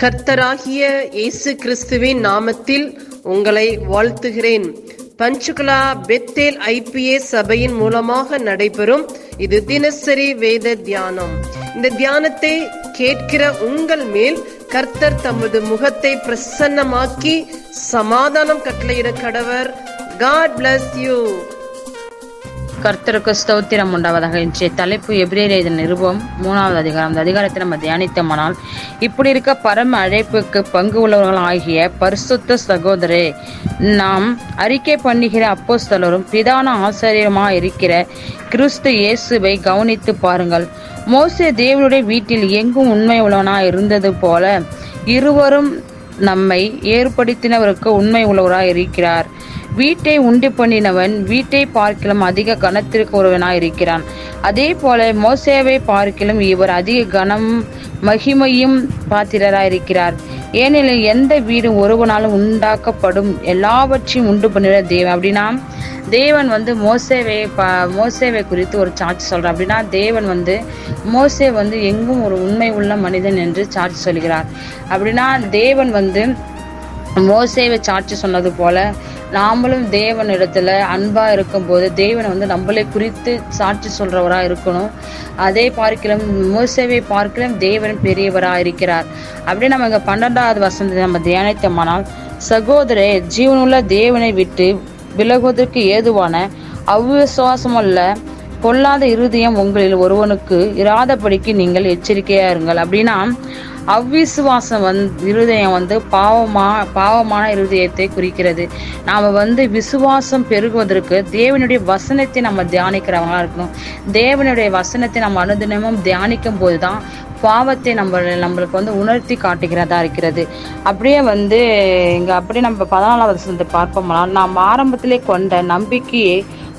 கர்த்தராகிய இயேசு கிறிஸ்துவின் நாமத்தில் உங்களை வாழ்த்துகிறேன். பஞ்சுகுலா பெத்தேல் ஐபிஏ சபையின் மூலமாக நடைபெறும் இது தினசரி வேத தியானம். இந்த தியானத்தை கேட்கிற உங்கள் மேல் கர்த்தர் தமது முகத்தை பிரசன்னமாக்கி சமாதானம் கட்டளையிட கடவர். காட் பிளஸ் யூ கர்த்தருக்கு ஸ்தோத்திரம் உண்டாவதாக. இன்றைய தலைப்பு எபிரேயர் இதன் நிருபம் மூணாவது அதிகாரம். அந்த அதிகாரத்தை நம்ம தியானித்தோமானால் இப்படி இருக்க பரம அழைப்புக்கு பங்கு உள்ளவர்கள் ஆகிய பரிசுத்த சகோதரே நாம் அறிக்கை பண்ணுகிற அப்போஸ்தலரும் பிரதான ஆசிரியருமாக இருக்கிற கிறிஸ்து இயேசுவை கவனித்து பாருங்கள். மோசே தேவனுடைய வீட்டில் எங்கும் உண்மை உள்ளவனாய் இருந்தது போல இருவரும் நம்மை ஏற்படுத்தினவருக்கு உண்மை உள்ளவராக இருக்கிறார். வீட்டை உண்டு பண்ணினவன் வீட்டை பார்க்கிலும் அதிக கனத்திற்கு ஒருவனாய் இருக்கிறான் அதே போல மோசேவை பார்க்கிலும் இவர் அதிக கனம் மகிமையும் பாத்திரராயிருக்கிறார். ஏனெனில் எந்த வீடும் ஒருவனாலும் உண்டாக்கப்படும் எல்லாவற்றையும் உண்டு பண்ணிட தேவன். அப்படின்னா தேவன் வந்து மோசேவை ப மோசேவை குறித்து ஒரு சாட்சி சொல்றார். அப்படின்னா தேவன் வந்து மோசே வந்து எங்கும் ஒரு உண்மை உள்ள மனிதன் என்று சாட்சி சொல்கிறார். அப்படின்னா தேவன் வந்து மோசேவை சாட்சி சொன்னது போல நாமளும் தேவன் இடத்துல அன்பா இருக்கும்போது தேவனை வந்து நம்மளே குறித்து சாட்சி சொல்றவரா இருக்கணும். அதே பார்க்கலாம் மோசேவை பார்க்கலாம் தேவன் பெரியவரா இருக்கிறார். அப்படியே நம்ம இங்க பன்னெண்டாவது வசந்த நம்ம தியானித்தோமானால் சகோதரே ஜீவனுள்ள தேவனை விட்டு விலகுவதற்கு ஏதுவான அவ்விசுவாசமல்ல பொல்லாத இருதயம் உங்களில் ஒருவனுக்கு இராதபடிக்கு நீங்கள் எச்சரிக்கையா இருங்கள். அப்படின்னா அவ்விசுவாசம் வந் இருதயம் வந்து பாவமா பாவமான இருதயத்தை குறிக்கிறது. நாம வந்து விசுவாசம் பெருகுவதற்கு தேவனுடைய வசனத்தை நம்ம தியானிக்கிறவங்களா இருக்கணும். தேவனுடைய வசனத்தை நம்ம அனுதினமும் தியானிக்கும் போதுதான் பாவத்தை நம்ம நம்மளுக்கு வந்து உணர்த்தி காட்டுகிறதா இருக்கிறது. அப்படியே வந்து இங்க அப்படியே நம்ம பதினாலாவது வசனத்தை பார்ப்போம்னா நாம் ஆரம்பத்திலே கொண்ட நம்பிக்கையை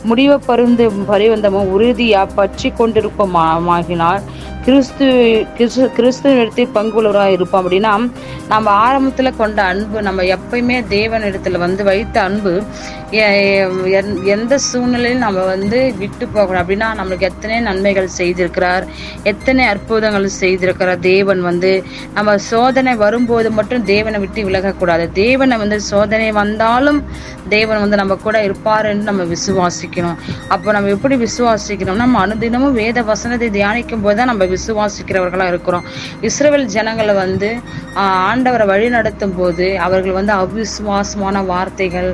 முடிவு பருந்து பரிவந்தமும் உறுதியா பற்றி கொண்டிருப்போமாகினால் கிறிஸ்து கிறிஸ்து கிறிஸ்துவனிடத்தில் பங்குள்ளவராக இருப்போம் அப்படின்னா நம்ம ஆரம்பத்துல கொண்ட அன்பு நம்ம எப்பயுமே தேவனிடத்துல வந்து வைத்த அன்பு எந்த சூழ்நிலையிலும் நம்ம வந்து விட்டு போகணும். அப்படின்னா நம்மளுக்கு எத்தனை நன்மைகள் செய்திருக்கிறார் எத்தனை அற்புதங்கள் செய்திருக்கிறார் தேவன் வந்து நம்ம சோதனை வரும்போது மட்டும் தேவனை விட்டு விலகக்கூடாது. தேவனை வந்து சோதனை வந்தாலும் தேவன் வந்து நம்ம கூட இருப்பாருன்னு நம்ம விசுவாசிக்கணும். அப்போ நம்ம எப்படி விசுவாசிக்கணும்னா நம்ம அனுதினமும் வேத வசனத்தை தியானிக்கும் போது தான் நம்ம விசுவாசிக்கிறவர்களாக இருக்கிறோம். இஸ்ரேல் ஜனங்களை வந்து ஆண்டவரை வழி நடத்தும் போது அவர்கள் வந்து அவிசுவாசமான வார்த்தைகள்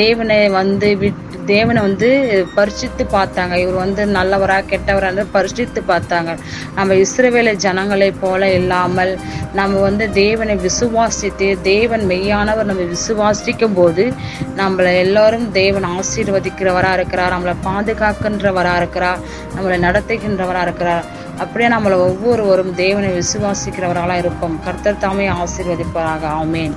தேவனை வந்து விட் தேவனை வந்து பரிசித்து பார்த்தாங்க. இவர் வந்து நல்லவரா கெட்டவரா பரிசித்து பார்த்தாங்க. நம்ம இஸ்ரவேல ஜனங்களை போல இல்லாமல் நம்ம வந்து தேவனை விசுவாசித்து தேவன் மெய்யானவர் நம்ம விசுவாசிக்கும் போது நம்மளை எல்லாரும் தேவன் ஆசீர்வதிக்கிறவரா இருக்கிறார் நம்மளை பாதுகாக்கின்றவரா இருக்கிறார் நம்மளை நடத்துகின்றவரா இருக்கிறார். அப்படியே நம்மளை ஒவ்வொருவரும் தேவனை விசுவாசிக்கிறவர்களாக இருப்போம். கர்த்தர் தாமே ஆசீர்வதிப்பாராக. ஆமேன்.